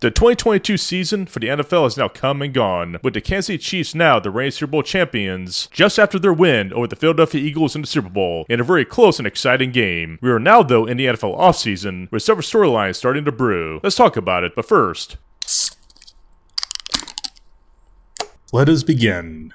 The 2022 season for the NFL has now come and gone, with the Kansas City Chiefs now the reigning Super Bowl champions just after their win over the Philadelphia Eagles in the Super Bowl in a very close and exciting game. We are now, though, in the NFL offseason, with several storylines starting to brew. Let's talk about it, but first. Let us begin.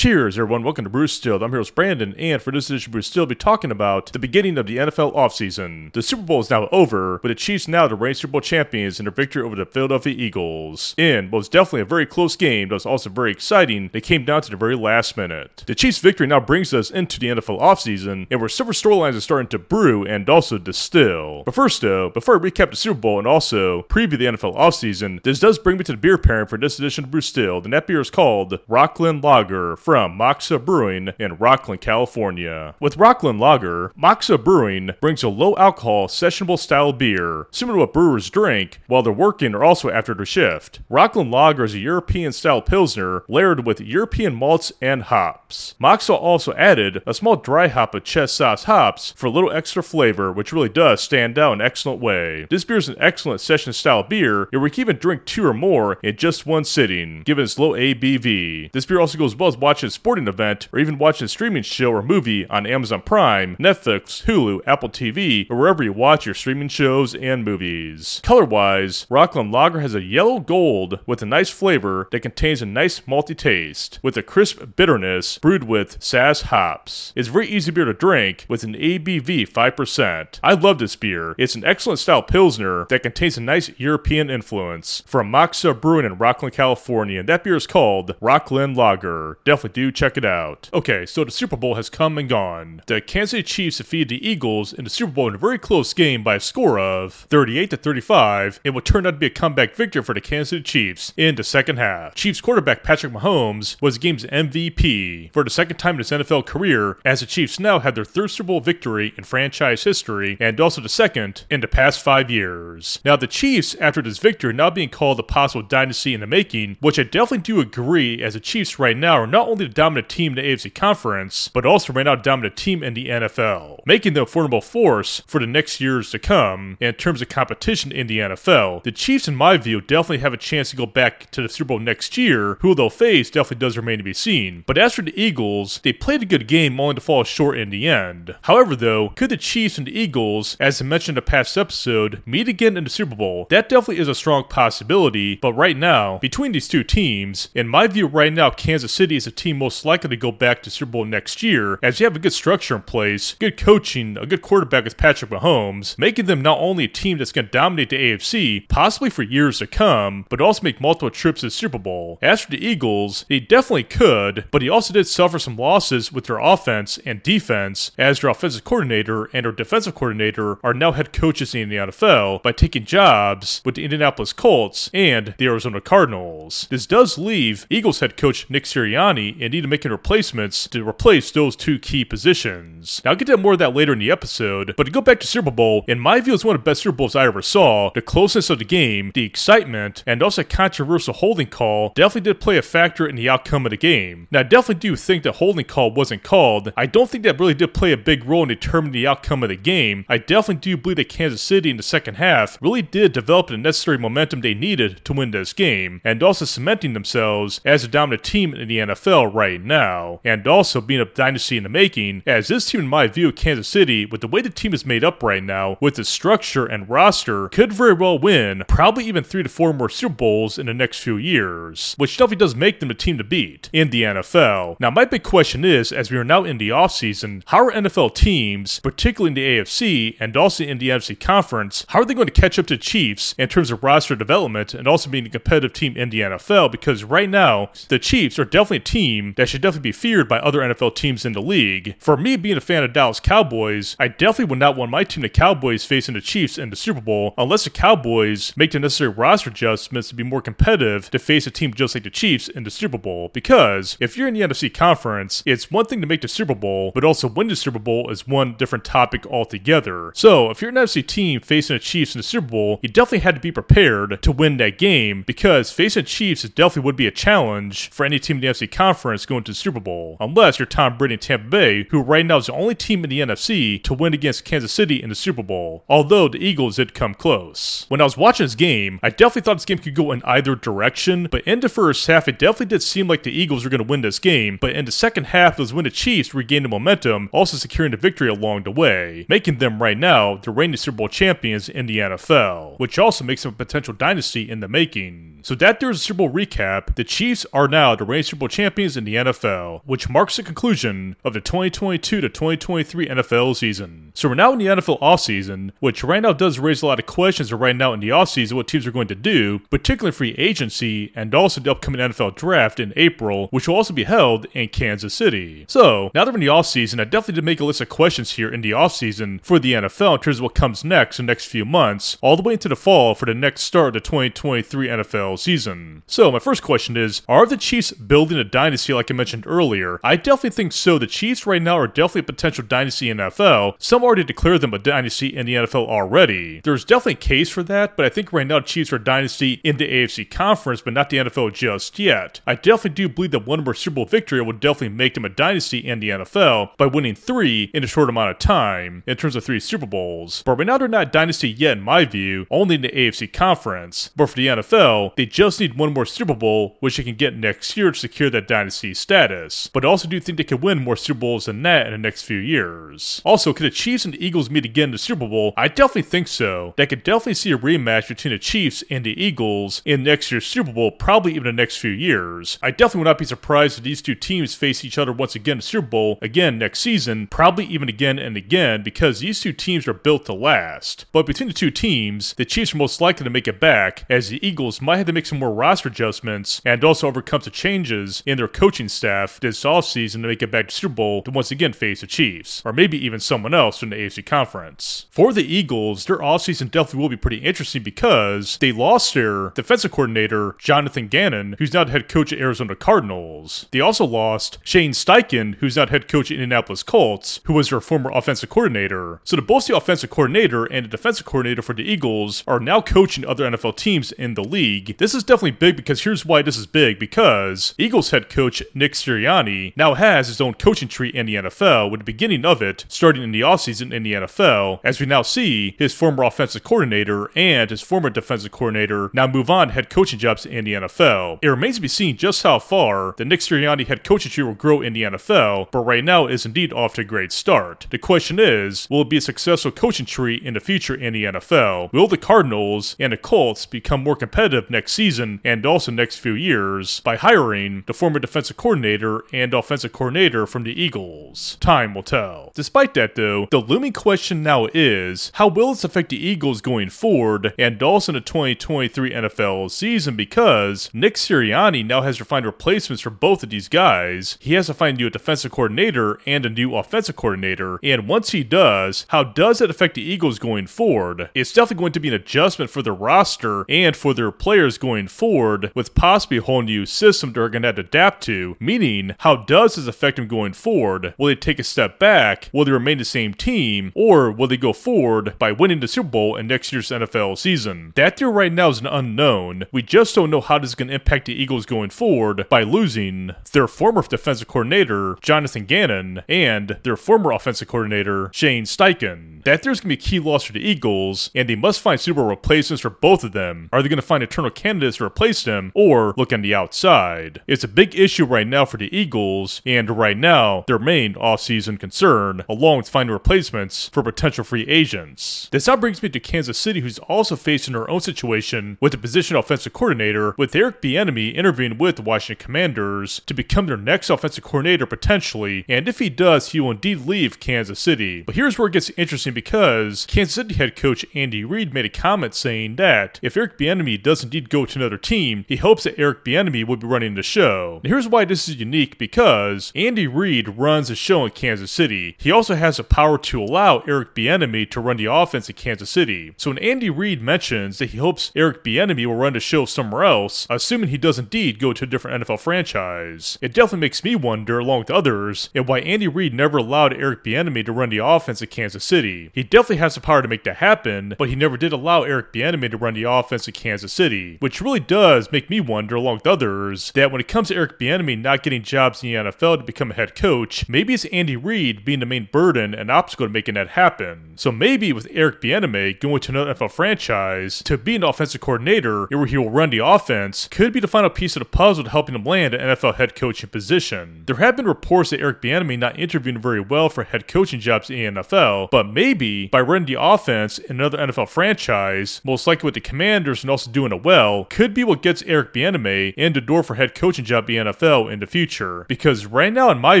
Cheers, everyone. Welcome to Bruce Still. I'm here with Brandon, and for this edition, Bruce Still will be talking about the beginning of the NFL offseason. The Super Bowl is now over, with the Chiefs now the reigning Super Bowl champions in their victory over the Philadelphia Eagles. And what was definitely a very close game, but was also very exciting, they came down to the very last minute. The Chiefs' victory now brings us into the NFL offseason, and where several storylines are starting to brew and also distill. But first, though, before I recap the Super Bowl and also preview the NFL offseason, this does bring me to the beer pairing for this edition of Bruce Still, and that beer is called Rocklin Lager from Moxa Brewing in Rocklin, California. With Rocklin Lager, Moxa Brewing brings a low alcohol, sessionable style beer, similar to what brewers drink while they're working or also after their shift. Rocklin Lager is a European style pilsner layered with European malts and hops. Moxa also added a small dry hop of Czech Saaz hops for a little extra flavor, which really does stand out in an excellent way. This beer is an excellent session style beer, and we can even drink two or more in just one sitting, given its low ABV. This beer also goes well as watching a sporting event or even watching a streaming show or movie on Amazon Prime, Netflix, Hulu, Apple TV, or wherever you watch your streaming shows and movies. Color wise, Rocklin Lager has a yellow gold with a nice flavor that contains a nice malty taste, with a crisp bitterness brewed with Saaz hops. It's very easy beer to drink with an ABV 5%. I love this beer. It's an excellent style Pilsner that contains a nice European influence from Moxa Brewing in Rocklin, California. And that beer is called Rocklin Lager. Definitely do check it out. Okay, so the Super Bowl has come and gone. The Kansas City Chiefs defeated the Eagles in the Super Bowl in a very close game by a score of 38 to 35 in what turned out to be a comeback victory for the Kansas City Chiefs in the second half. Chiefs quarterback Patrick Mahomes was the game's MVP for the second time in his NFL career, as the Chiefs now had their third Super Bowl victory in franchise history and also the second in the past five years. Now, the Chiefs, after this victory, now being called a possible dynasty in the making, which I definitely do agree, as the Chiefs right now are not only the dominant team in the AFC Conference, but also right now the dominant team in the NFL, making them a formidable force for the next years to come. And in terms of competition in the NFL, the Chiefs, in my view, definitely have a chance to go back to the Super Bowl next year. Who they'll face definitely does remain to be seen. But as for the Eagles, they played a good game only to fall short in the end. However, though, could the Chiefs and the Eagles, as I mentioned in the past episode, meet again in the Super Bowl? That definitely is a strong possibility, but right now, between these two teams, in my view, right now, Kansas City is a team most likely to go back to Super Bowl next year, as you have a good structure in place, good coaching, a good quarterback as Patrick Mahomes, making them not only a team that's going to dominate the AFC, possibly for years to come, but also make multiple trips to the Super Bowl. As for the Eagles, they definitely could, but he also did suffer some losses with their offense and defense, as their offensive coordinator and their defensive coordinator are now head coaches in the NFL by taking jobs with the Indianapolis Colts and the Arizona Cardinals. This does leave Eagles head coach Nick Sirianni need of making replacements to replace those two key positions. Now, I'll get to more of that later in the episode, but to go back to Super Bowl, in my view, it's one of the best Super Bowls I ever saw. The closeness of the game, the excitement, and also controversial holding call definitely did play a factor in the outcome of the game. Now, I definitely do think the holding call wasn't called. I don't think that really did play a big role in determining the outcome of the game. I definitely do believe that Kansas City in the second half really did develop the necessary momentum they needed to win this game, and also cementing themselves as a dominant team in the NFL right now, and also being a dynasty in the making, as this team, in my view, of Kansas City, with the way the team is made up right now, with its structure and roster, could very well win probably even three to four more Super Bowls in the next few years, which definitely does make them the team to beat in the NFL. Now, my big question is, as we are now in the offseason, how are NFL teams, particularly in the AFC and also in the NFC Conference, how are they going to catch up to Chiefs in terms of roster development and also being a competitive team in the NFL? Because right now, the Chiefs are definitely a team team that should definitely be feared by other NFL teams in the league. For me, being a fan of Dallas Cowboys, I definitely would not want my team, the Cowboys, facing the Chiefs in the Super Bowl unless the Cowboys make the necessary roster adjustments to be more competitive to face a team just like the Chiefs in the Super Bowl. Because if you're in the NFC conference, it's one thing to make the Super Bowl, but also win the Super Bowl is one different topic altogether. So if you're an NFC team facing the Chiefs in the Super Bowl, you definitely had to be prepared to win that game because facing Chiefs definitely would be a challenge for any team in the NFC conference going to the Super Bowl, unless you're Tom Brady and Tampa Bay, who right now is the only team in the NFC to win against Kansas City in the Super Bowl, although the Eagles did come close. When I was watching this game, I definitely thought this game could go in either direction, but in the first half, it definitely did seem like the Eagles were going to win this game, but in the second half, was when the Chiefs regained the momentum, also securing the victory along the way, making them right now the reigning Super Bowl champions in the NFL, which also makes them a potential dynasty in the making. So that there's a Super Bowl recap. The Chiefs are now the reigning Super Bowl champions in the NFL, which marks the conclusion of the 2022 to 2023 NFL season. So we're now in the NFL offseason, which right now does raise a lot of questions right now in the offseason what teams are going to do, particularly free agency and also the upcoming NFL draft in April, which will also be held in Kansas City. So now that we're in the offseason, I definitely did make a list of questions here in the offseason for the NFL in terms of what comes next in the next few months, all the way into the fall for the next start of the 2023 NFL season. So my first question is, are the Chiefs building a dynasty like I mentioned earlier? I definitely think so. The Chiefs right now are definitely a potential dynasty in NFL. Some already declared them a dynasty in the NFL already. There's definitely a case for that, but I think right now the Chiefs are dynasty in the AFC conference, but not the NFL just yet. I definitely do believe that one more Super Bowl victory would definitely make them a dynasty in the NFL by winning three in a short amount of time in terms of three Super Bowls. But right now they're not dynasty yet in my view, only in the AFC conference. But for the NFL, they just need one more Super Bowl, which they can get next year to secure that dynasty status. But I also do think they could win more Super Bowls than that in the next few years. Also, could the Chiefs and the Eagles meet again in the Super Bowl? I definitely think so. They could definitely see a rematch between the Chiefs and the Eagles in next year's Super Bowl, probably even the next few years. I definitely would not be surprised if these two teams face each other once again in the Super Bowl again next season, probably even again and again, because these two teams are built to last. But between the two teams, the Chiefs are most likely to make it back, as the Eagles might have to make some more roster adjustments and also overcome some changes in their coaching staff this offseason to make it back to Super Bowl to once again face the Chiefs, or maybe even someone else from the AFC Conference. For the Eagles, their offseason definitely will be pretty interesting because they lost their defensive coordinator, Jonathan Gannon, who's now the head coach at Arizona Cardinals. They also lost Shane Steichen, who's now head coach at Indianapolis Colts, who was their former offensive coordinator. So the both the offensive coordinator and the defensive coordinator for the Eagles are now coaching other NFL teams in the league. This is definitely big because here's why this is big because Eagles head coach Nick Sirianni now has his own coaching tree in the NFL, with the beginning of it starting in the offseason in the NFL, as we now see his former offensive coordinator and his former defensive coordinator now move on head coaching jobs in the NFL. It remains to be seen just how far the Nick Sirianni head coaching tree will grow in the NFL, but right now is indeed off to a great start. The question is, will it be a successful coaching tree in the future in the NFL? Will the Cardinals and the Colts become more competitive next season and also next few years by hiring the former defensive coordinator and offensive coordinator from the Eagles? Time will tell. Despite that, though, the looming question now is how will this affect the Eagles going forward and also the 2023 NFL season because Nick Sirianni now has to find replacements for both of these guys. He has to find a new defensive coordinator and a new offensive coordinator, and once he does, how does that affect the Eagles going forward? It's definitely going to be an adjustment for the roster and for their players going forward, with possibly a whole new system they're going to have to adapt to. Meaning, how does this affect them going forward? Will they take a step back? Will they remain the same team? Or will they go forward by winning the Super Bowl in next year's NFL season? That there right now is an unknown. We just don't know how this is going to impact the Eagles going forward by losing their former defensive coordinator, Jonathan Gannon, and their former offensive coordinator, Shane Steichen. That there's going to be a key loss for the Eagles, and they must find Super Bowl replacements for both of them. Are they going to find eternal candidates to replace them, or look on the outside? It's a big issue right now for the Eagles, and right now, their main offseason concern, along with finding replacements for potential free agents. This now brings me to Kansas City, who's also facing their own situation with the position offensive coordinator, with Eric Bieniemy interviewing with the Washington Commanders to become their next offensive coordinator potentially, and if he does, he will indeed leave Kansas City. But here's where it gets interesting because Kansas City head coach Andy Reid made a comment saying that if Eric Bieniemy does indeed go to another team, he hopes that Eric Bieniemy would be running the show. Now, here's why this is unique because Andy Reid runs the show in Kansas City. He also has the power to allow Eric Bieniemy to run the offense in Kansas City. So when Andy Reid mentions that he hopes Eric Bieniemy will run the show somewhere else, assuming he does indeed go to a different NFL franchise, it definitely makes me wonder, along with others, and why Andy Reid never allowed Eric Bieniemy to run the offense in Kansas City. He definitely has the power to make that happen, but he never did allow Eric Bieniemy to run the offense in Kansas City, which really does make me wonder, along with others, that when it comes to Eric Bieniemy not getting jobs in the NFL to become a head coach, maybe it's Andy Reid being the main burden and obstacle to making that happen. So maybe with Eric Bieniemy going to another NFL franchise to be an offensive coordinator where he will run the offense could be the final piece of the puzzle to helping him land an NFL head coaching position. There have been reports that Eric Bieniemy not interviewing very well for head coaching jobs in the NFL, but maybe by running the offense in another NFL franchise, most likely with the Commanders and also doing it well, could be what gets Eric Bieniemy in the door for head coaching job in the NFL in the future. Because right now, in my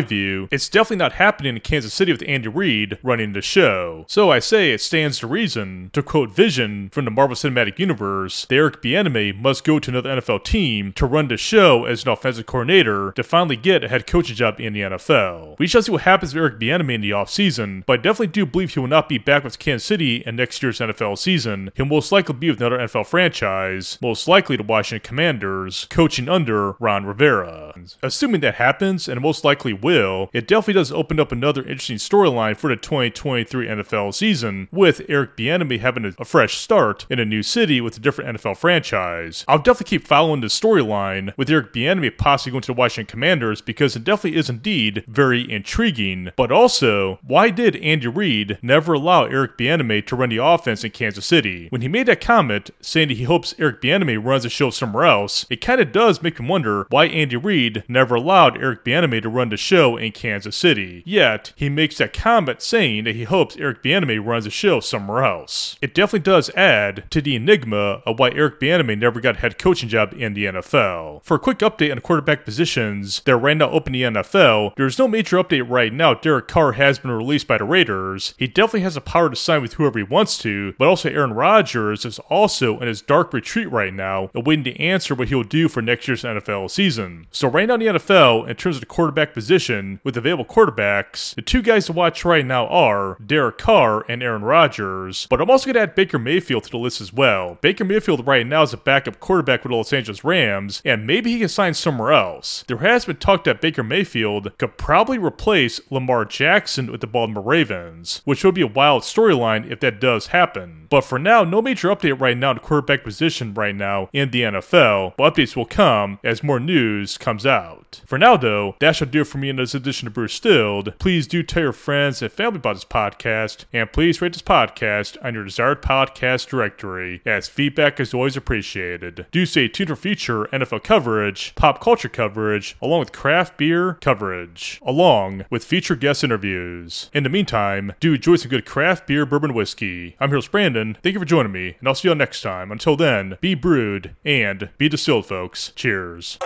view, it's definitely not happening in Kansas City with Andy Reid running the show. So I say it stands to reason, to quote Vision from the Marvel Cinematic Universe, that Eric Bieniemy must go to another NFL team to run the show as an offensive coordinator to finally get a head coaching job in the NFL. We shall see what happens with Eric Bieniemy in the offseason, but I definitely do believe he will not be back with Kansas City in next year's NFL season. He'll most likely be with another NFL franchise, most likely to Washington Commanders, coaching under Ron Rivera. Assuming that happens, and most likely will, it definitely does open up another interesting storyline for the 2023 NFL season, with Eric Bieniemy having a, a fresh start in a new city with a different NFL franchise. I'll definitely keep following the storyline with Eric Bieniemy possibly going to the Washington Commanders because it definitely is indeed very intriguing. But also, why did Andy Reid never allow Eric Bieniemy to run the offense in Kansas City? When he made that comment saying that he hopes Eric Bieniemy runs the show somewhere else, it kind of does make me wonder why Andy Reid never allowed Eric Bieniemy to run the show in Kansas City. Yet, he makes that comment saying that he hopes Eric Bieniemy runs the show somewhere else. It definitely does add to the enigma of why Eric Bieniemy never got a head coaching job in the NFL. For a quick update on quarterback positions that are right now open in the NFL, there's no major update right now. Derek Carr has been released by the Raiders. He definitely has the power to sign with whoever he wants to, but also Aaron Rodgers is also in his dark retreat right now, awaiting to answer what he'll do for next year's NFL season. So right now in the NFL, in terms of the quarterback position, with available quarterbacks, the two guys to watch right now are Derek Carr and Aaron Rodgers, but I'm also going to add Baker Mayfield to the list as well. Baker Mayfield right now is a backup quarterback with the Los Angeles Rams, and maybe he can sign somewhere else. There has been talk that Baker Mayfield could probably replace Lamar Jackson with the Baltimore Ravens, which would be a wild storyline if that does happen. But for now, no major update right now to quarterback position right now in the NFL, but updates will come as more news comes out. For now, though, that shall do it for me in this edition of Bruce Stilled. Please do tell your friends and family about this podcast, and please rate this podcast on your desired podcast directory, as feedback is always appreciated. Do stay tuned for future NFL coverage, pop culture coverage, along with craft beer coverage, along with feature guest interviews. In the meantime, do enjoy some good craft beer bourbon whiskey. I'm Heroes Brandon. Thank you for joining me, and I'll see you all next time. Until then, be brewed and be distilled, folks. Cheers.